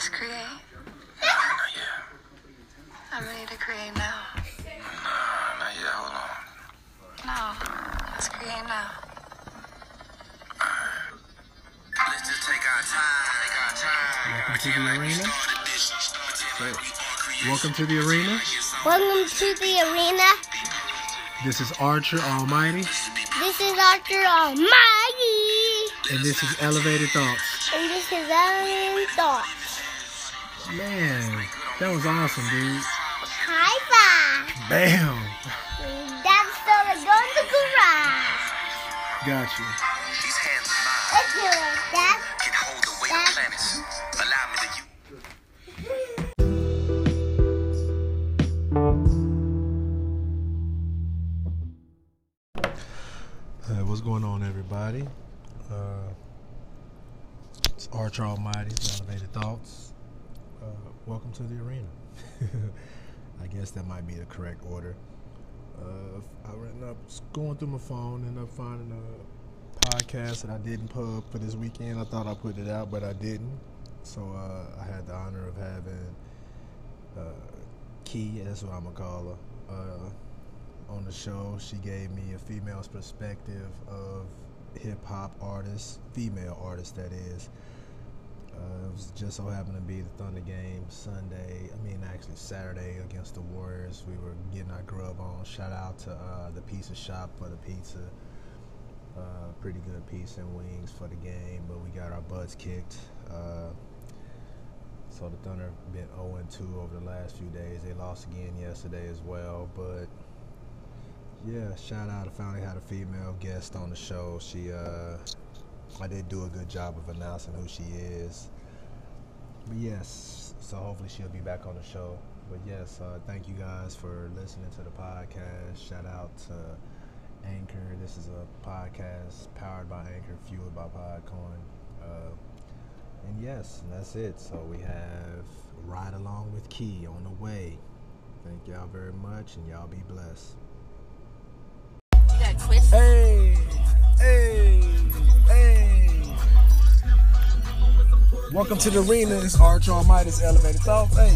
Let's create. Oh, not yet. I'm ready to create now. Nah, not yet. Hold on. No. Let's create now. Let's just take our time. Take our time. Welcome to the arena. Started this. Pretend like we. Welcome to the arena. Welcome to the arena. This is Archer Almighty, This is Archer Almighty. and this is Elevated Thoughts. And this is Ellen Thoughts. Man, that was awesome, dude. High five. Bam! That's still a go in the garage. Got you. These hands of mine Let's do it, Dad. can hold the weight of planets. Allow me to use. Uh, what's going on, everybody? Uh, it's Archer Almighty, Elevated Thoughts. Welcome to the arena. I guess that might be the correct order. Uh, I ended up going through my phone, ended up finding a podcast that I didn't up for this weekend. I thought I put it out, but I didn't. So uh, I had the honor of having uh, Key, that's what I'm gonna call her, uh, on the show. She gave me a female's perspective of hip hop artists, female artists, that is. Uh, it was just so happened to be the Thunder game Sunday. I mean, actually Saturday against the Warriors. We were getting our grub on. Shout out to uh, the pizza shop for the pizza. Uh, pretty good pizza and wings for the game, but we got our butts kicked. Uh, so the Thunder been 0 2 over the last few days. They lost again yesterday as well. But yeah, shout out. I finally had a female guest on the show. She, uh, I did do a good job of announcing who she is. But yes, so hopefully she'll be back on the show. But yes, uh, thank you guys for listening to the podcast. Shout out to Anchor. This is a podcast powered by Anchor, fueled by Podcoin. Uh, and yes, and that's it. So we have Ride Along with Key on the way. Thank y'all very much, and y'all be blessed. Hey, hey, Welcome to the arena. It's Arch Almighty's Elevated Thoughts. Hey.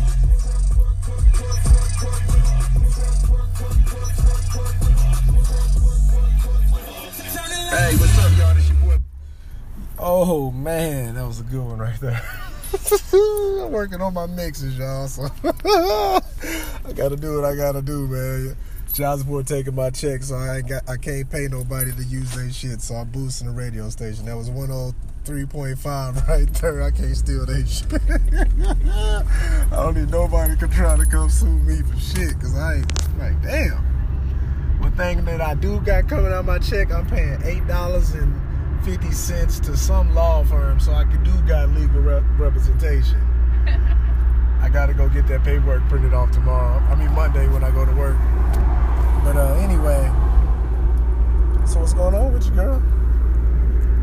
Hey, what's up, y'all? This your boy. Oh man, that was a good one right there. I'm working on my mixes, y'all. So I gotta do what I gotta do, man. Child support taking my check, so I ain't got I can't pay nobody to use their shit. So I'm boosting the radio station. That was oh 103.5 right there. I can't steal their shit. I don't need nobody to try to come sue me for shit, cause I ain't like damn. One thing that I do got coming out my check, I'm paying eight dollars and fifty cents to some law firm, so I can do got legal rep- representation. I gotta go get that paperwork printed off tomorrow. I mean Monday when I go to work. But uh, anyway, so what's going on with you, girl?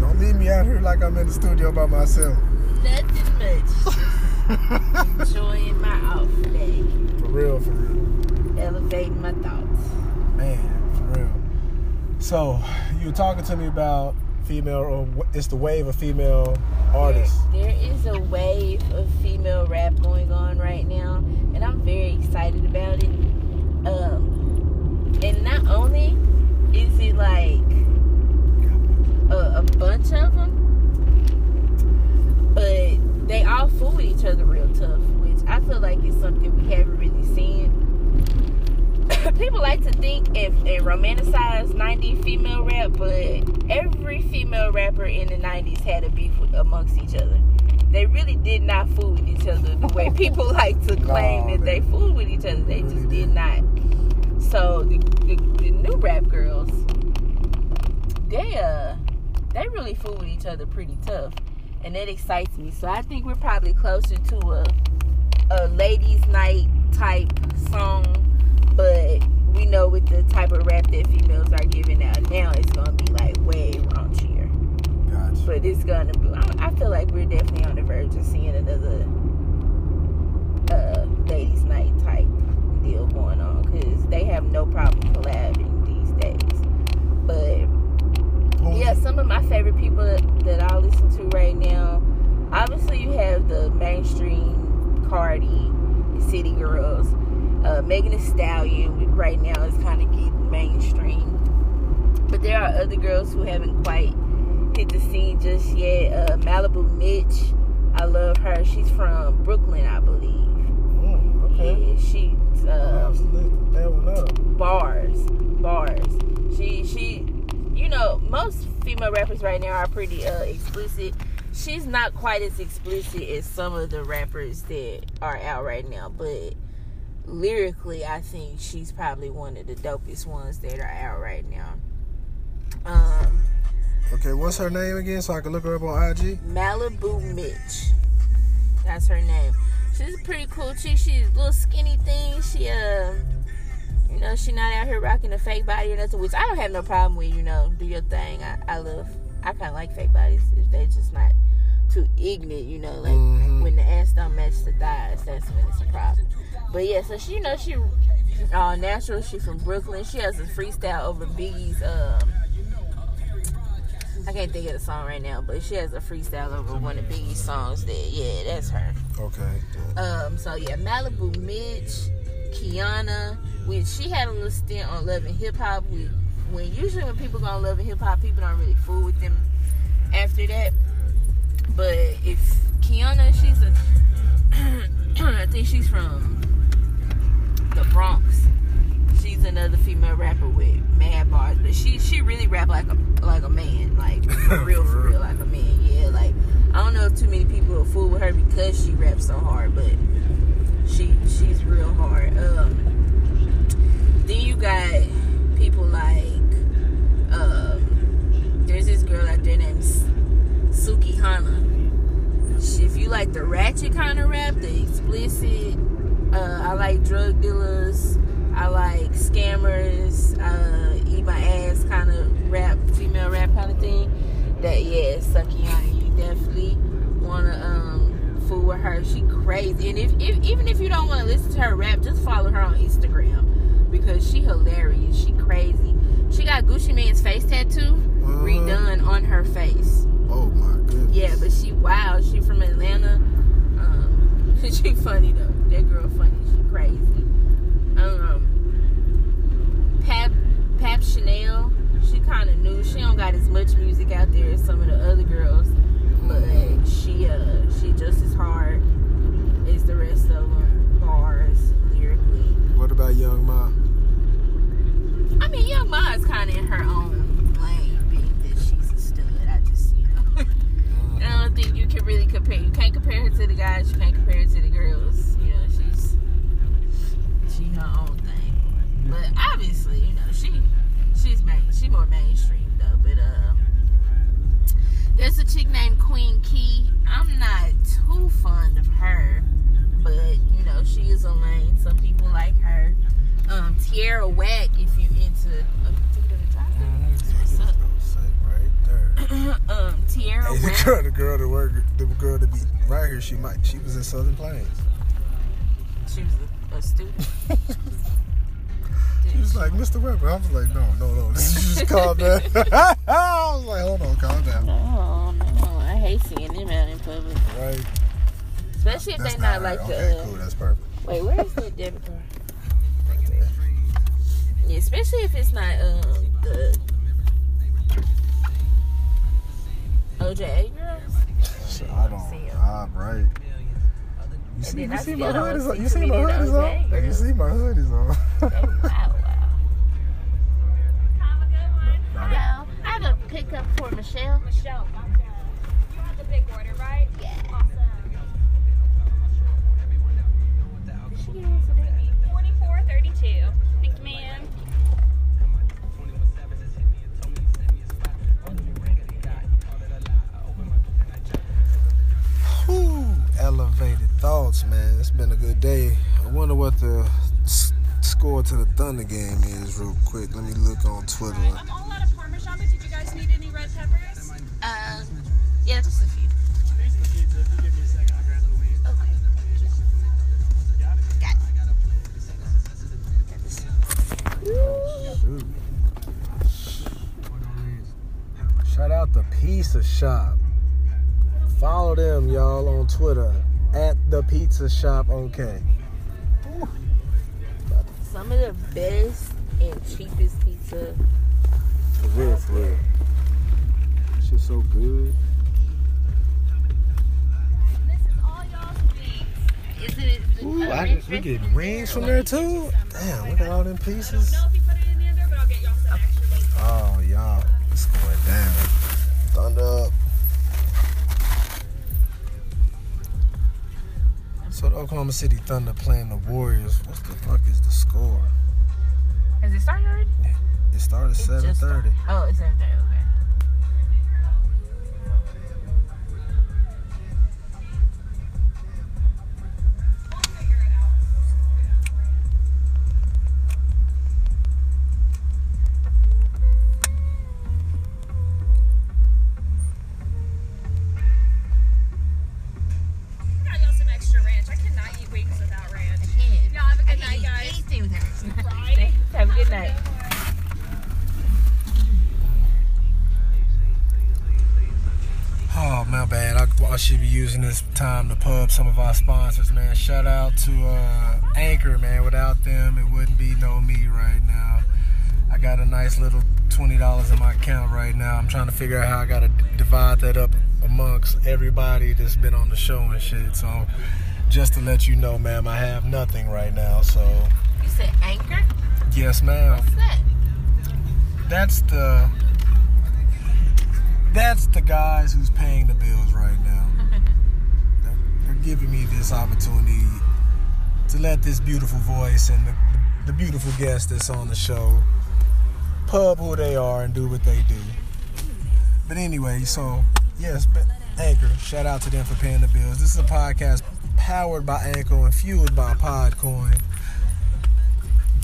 Don't leave me out here like I'm in the studio by myself. Nothing much. Enjoying my off day. For real, for real. Elevating my thoughts. Man, for real. So you were talking to me about female, or it's the wave of female artists. There, there is a wave of female rap going on right now, and I'm very excited about it. Um, and not only is it like a, a bunch of them, but they all fool with each other real tough, which I feel like is something we haven't really seen. People like to think and, and romanticize 90s female rap, but every female rapper in the 90s had a beef amongst each other. They really did not fool with each other the way people like to claim No, that they fooled with each other. They just did. did not. So the, the, the new rap girls, they uh, they really fool with each other pretty tough, and that excites me. So I think we're probably closer to a a ladies' night type song, but we know with the type of rap that females are giving out now, it's gonna be like way raunchier. Gotcha. But it's gonna be. I I feel like we're definitely on the verge of seeing another uh, ladies' night type deal going on because they have no problem collabing these days. But Who- yeah, some of my favorite people that, that I listen to right now. Obviously, you have the mainstream Cardi, City Girls. Uh, Megan Thee Stallion right now is kind of getting mainstream, but there are girls who haven't quite hit the scene just yet. Uh, Malibu Mitch, I love her. She's from Brooklyn, I believe. Mm, okay. Yeah, she's uh, have to look that one up. bars, bars. She she, you know, most female rappers right now are pretty uh, explicit. She's not quite as explicit as some of the rappers that are out right now, but lyrically, I think she's probably one of the dopest ones that are out right now. Um, Okay, what's her name again so I can look her up on IG? Malibu Mitch. That's her name. She's a pretty cool chick. She's a little skinny thing. She uh you know, she not out here rocking a fake body or nothing, which I don't have no problem with, you know, do your thing. I, I love I kinda like fake bodies if they just not too ignorant, you know, like Mhm. when the ass don't match the thighs, that's when it's a problem. But yeah, so she you know she uh natural, She's from Brooklyn. She has a freestyle over Biggie's um I can't think of the song right now, but she has a freestyle over one of Biggie's songs that yeah, that's her. Okay. Um, so yeah, Malibu Mitch, Kiana, which she had a little stint on Love and Hip Hop. We when usually when people go on Love and Hip Hop, people don't really fool with them after that. But if Kiana, she's a I think she's from the Bronx. She's another female rapper with mad bars, but she she really rap like a like a man, like for real for real like a man. Yeah, like I don't know if too many people fool with her because she raps so hard, but she she's real hard. Um, then you got people like um, there's this girl out there named Sukihana. She, if you like the ratchet kind of rap, the explicit, uh, I like drug dealers. Scammers, uh, eat my ass kind of rap, female rap kind of thing. That yeah, Sukihana, you definitely wanna um fool with her. She crazy, and if, if even if you don't want to listen to her rap, just follow her on Instagram because she hilarious. She crazy. She got Gucci Mane's face tattoo redone on her face. Oh my goodness. Yeah, but she wild. She from Atlanta. Um, she funny though. That girl funny. She crazy. Um, Pap Chanel. She kind of new. She don't got as much music out there as some of the other girls, but she uh she just as hard as the rest of them. Bars lyrically. What about Young M.A? I mean, Young M.A is kind of in her own lane, being that she's a stud. I just, you know, I don't think you can really compare. You can't compare her to the guys. You can't compare her to the girls. You know, she's she her own thing. But obviously, you know, she she's main, she more mainstream though. But uh, there's a chick named Queen Key. I'm not too fond of her, but you know, she is a lane. Some people like her. Um, Tierra Whack, if you into uh, What's up? Say right there. um, Tierra Hey, the girl, the girl that work, the girl to be right here, she might, she was in Southern Plains. She was a, a student. She was like, Mr. Weber. I was like, no, no, no. Just calm down. I was like, hold on, calm down. Oh no, I hate seeing them out in public, Right. especially if That's they not her. like okay, the. Uh, cool. That's perfect. Wait, where is that debit card? Yeah, especially if it's not um the OJ girls. So I don't. Ah, right. You see, you see my hood is on. You see my hood is on. You see my hood is on. Michelle. Michelle, gotcha. You want the big order, right? Yeah. Awesome. Did she get in today? Forty-four thirty-two. Thank you, ma'am. Whew, elevated thoughts, man. It's been a good day. I wonder what the s- score to the Thunder game is, real quick. Let me look on Twitter. Guys need any red peppers? Um, yeah, just a few. Okay. Got it. Shoot. Shout out the Pizza Shop. Follow them, y'all, on Twitter at the pizza shop. Okay. Some of the best and cheapest pizza. For real, for real. Shit's so good. Is it? Ooh, I, we get wings from there too. Damn, look at all them pieces. Oh, y'all, it's going down. Thunder up. So the Oklahoma City Thunder playing the Warriors. What the fuck is the score? Has it started already? It started at 7.30. Oh, it's 7.30. using this time to pub some of our sponsors, man. Shout out to uh, Anchor, man. Without them, it wouldn't be no me right now. I got a nice little $20 in my account right now. I'm trying to figure out how I got to divide that up amongst everybody that's been on the show and shit. So, just to let you know, ma'am, I have nothing right now. So, You said anchor? yes, ma'am. What's that? That's the that's the guys who's paying the bills right now. They're, they're giving me this opportunity to let this beautiful voice and the, the beautiful guest that's on the show pub who they are and do what they do. But anyway, so yes, Anchor, shout out to them for paying the bills. This is a podcast powered by Anchor and fueled by Podcoin.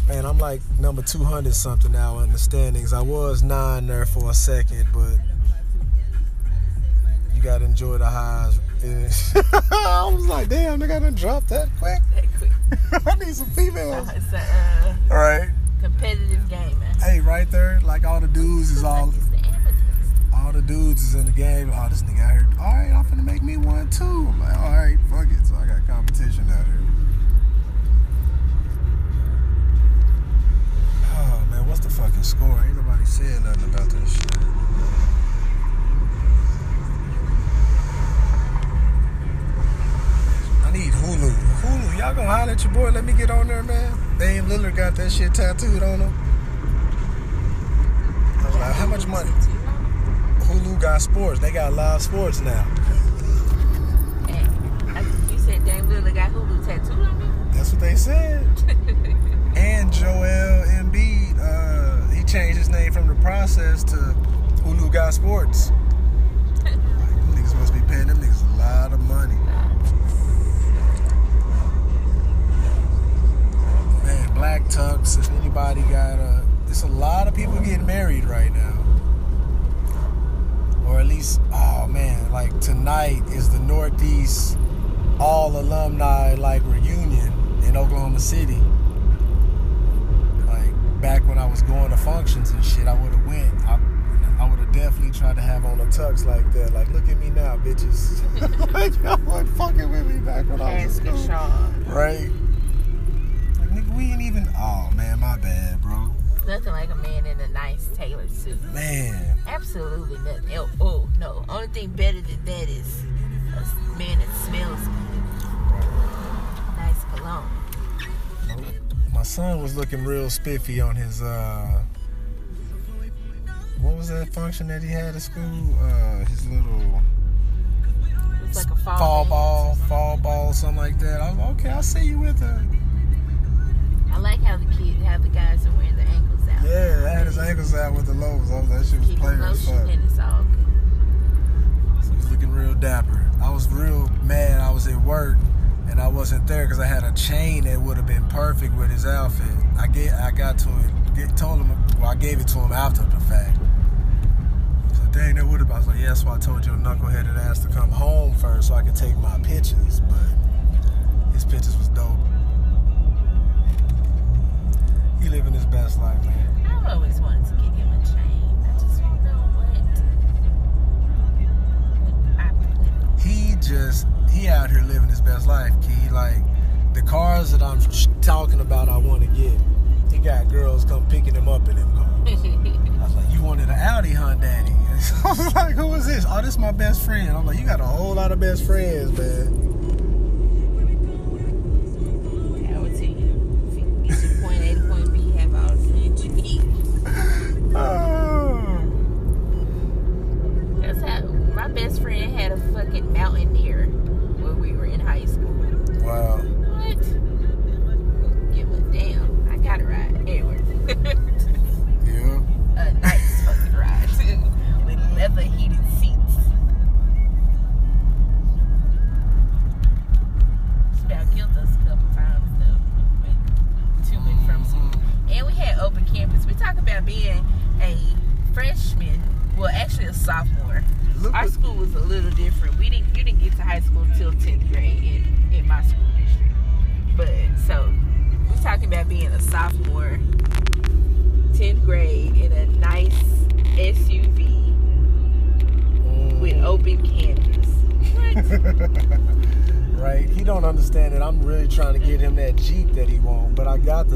Man, I'm like number 200 something now in the standings. I was nine there for a second, but gotta enjoy the highs. I was like, damn, they gotta drop that quick. That quick. I need some females. It's a uh, All right. competitive game, man. Hey, right there, like all the dudes is all, It's the amateurs. all the dudes is in the game. Oh, this nigga out here. All right, I'm finna make me one too. I'm like, all right, fuck it. So I got competition out here. Oh man, what's the fucking score? Ain't nobody said nothing about this shit. I need Hulu. Y'all gonna holler at your boy? Let me get on there, man. Dame Lillard got that shit tattooed on him. I was like, how much money? Hulu got sports. They got live sports now. And you said Dame Lillard got Hulu tattooed on me? That's what they said. and Joel Embiid, uh, he changed his name from the process to Hulu got sports. Like, them niggas must be paying them niggas a lot of money. Man, Black Tux, if anybody got a, it's a lot of people getting married right now. Or at least, oh man, like tonight is the Northeast all alumni like reunion in Oklahoma City. Like back when I was going to functions and shit, I would have went. I, I would have definitely tried to have on a tux like that. Like, look at me now, bitches. like, y'all weren't fucking with me back when I was in school. Right? We ain't even. Oh man, my bad, bro. Nothing like a man in a nice tailored suit. Man, Absolutely nothing. Oh, oh, no. Only thing better than that is a man that smells good. Nice cologne. my son was looking real spiffy on his. uh What was that function that he had at school? Uh His little. It's like a fall, fall ball, fall ball, something like that. I was okay, I'll see you with her. I had his ankles out with the lows. Was, that shit was Keep player as fuck. it's all good. So he was looking real dapper. I was real mad. I was at work and I wasn't there because I had a chain that would have been perfect with his outfit. I get, I got to it, get, told him, well, I gave it to him after the fact. He said, dang, that would have. I was like, yeah, that's why I told your knuckleheaded ass to come home first so I could take my pictures. But his pictures was dope. He living his best life, man. I've always wanted just he out here living his best life, Key. Like the cars that I'm sh- talking about, I want to get. He got girls come picking him up in them cars. I was like, you wanted an Audi, huh, Daddy? I was like, who is this? Oh, this is my best friend. I'm like, you got a whole lot of best friends, man. Fucking mountaineer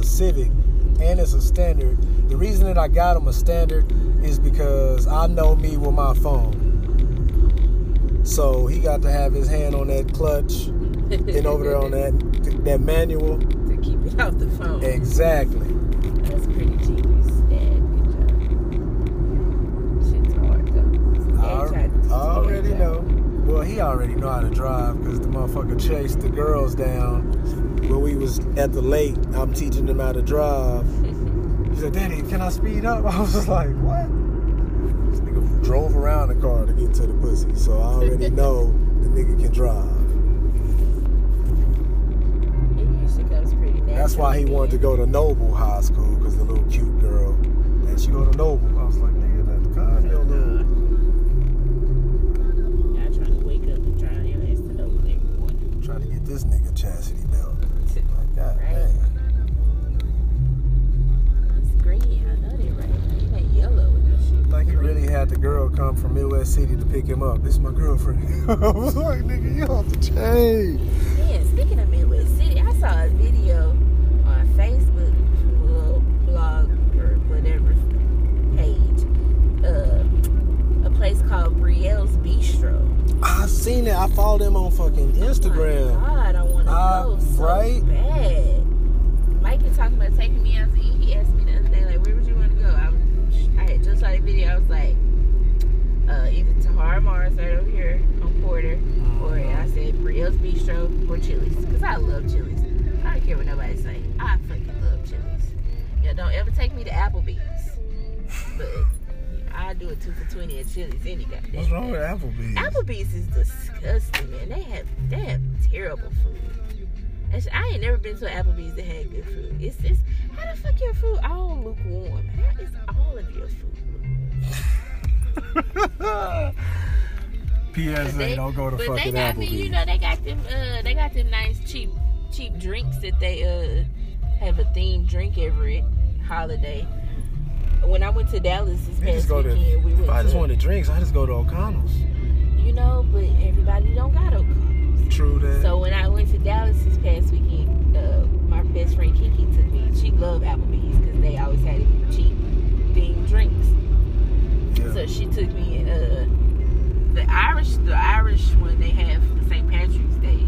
the Civic and it's a standard. The reason that I got him a standard is because I know me with my phone. So he got to have his hand on that clutch and over there on that that manual. to keep it off the phone. Exactly. That's pretty genius, Dad. Good job. Shit's hard though. I, Dad tried to teach me I already know. Well, he already know how to drive because the motherfucker chased the girls down when we was at the lake. I'm teaching them how to drive. He said, Daddy, can I speed up? I was just like, what? This nigga drove around the car to get to the pussy. So I already know the nigga can drive. It usually comes pretty natural. That's why he wanted to go to Noble High School because the little cute girl. And she go to Noble. I was like, God Right. damn. It's green. I know that right. It yellow with this shit. Like he really had the girl come from Midwest City to pick him up. This is my girlfriend. I was like, nigga, you off the chain. Man, speaking of Midwest City, I saw a video on Facebook blog or whatever page. Uh, a place called Brielle's Bistro. I seen it. I followed them on fucking Instagram. Oh my I want to Uh, go so right? bad. Mike was talking about taking me out to eat. He asked me the other day, like, where would you want to go? I, was, I had just saw the video. I was like, uh, either Tahara Mars right over here on Porter, or I said Brielle's Bistro or Chili's, because I love Chili's. I don't care what nobody say. I fucking love Chili's. Yeah, don't ever take me to Applebee's, but I do it two for twenty at Chili's any goddamn. What's wrong with Applebee's? Applebee's is disgusting, man. They have they have terrible food. I ain't never been to Applebee's that had good food. It's it's how the fuck your food all lukewarm? How is all of your food? PSA, They- don't go to but fucking they got me, you know, they got them uh they got them nice cheap cheap drinks that they uh have a themed drink every holiday. When I went to Dallas this past go to, weekend, we went if I just to, wanted drinks, I just go to O'Connell's. you know, but everybody don't got O'Connell's. True that. So when I went to Dallas this past weekend, uh, my best friend Kiki took me. She loved Applebee's because they always had cheap themed drinks. yeah. So she took me uh, the Irish, the Irish one they have for St. Patrick's Day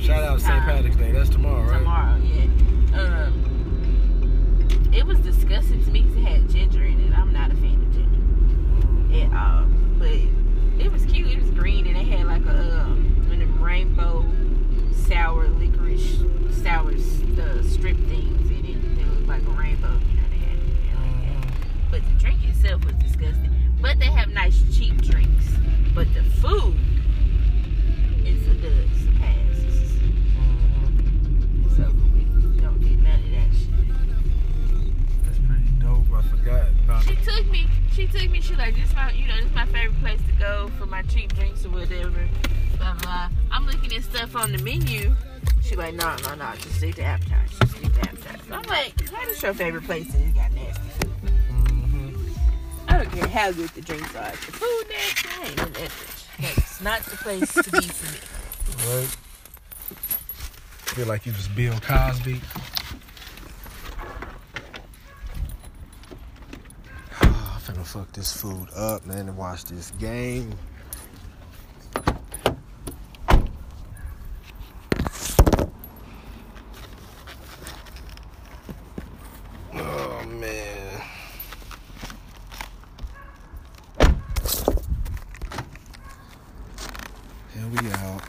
Shout out St. Patrick's Day. That's tomorrow, right? tomorrow. Yeah. Um, stuff on the menu. She like no no no just eat the appetizer. Just eat the appetizer. I'm like, what is your favorite place and it got nasty food? Mhm. I don't care how good the drinks are. The food nasty, I ain't in that bitch. That's not the place to be for me. Right. Feel like you was Bill Cosby. I'm finna fuck this food up, man, and watch this game. Here we out.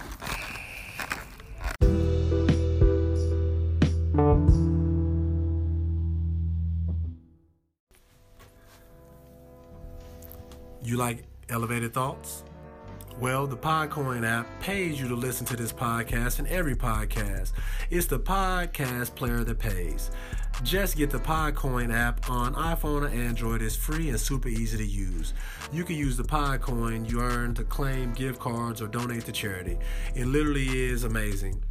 You like elevated thoughts? Well, the Podcoin app pays you to listen to this podcast and every podcast. It's the podcast player that pays. Just get the Podcoin app on iPhone or Android. It's free and super easy to use. You can use the Podcoin you earn to claim gift cards or donate to charity. It literally is amazing.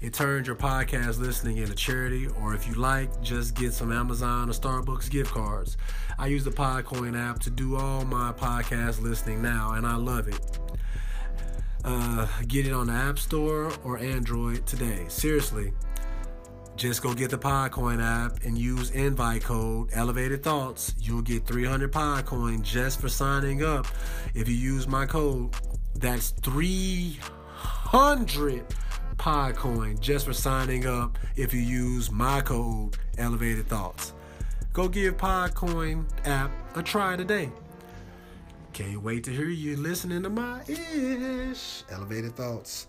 It turns your podcast listening into charity, or if you like, just get some Amazon or Starbucks gift cards. I use the Podcoin app to do all my podcast listening now, and I love it. Uh, get it on the App Store or Android today. Seriously, just go get the Podcoin app and use invite code Elevated Thoughts. You'll get 300 Podcoin just for signing up. If you use my code, that's 300 Podcoin just for signing up. If you use my code Elevated Thoughts, go give Podcoin app a try today. Can't wait to hear you listening to my ish. Elevated Thoughts.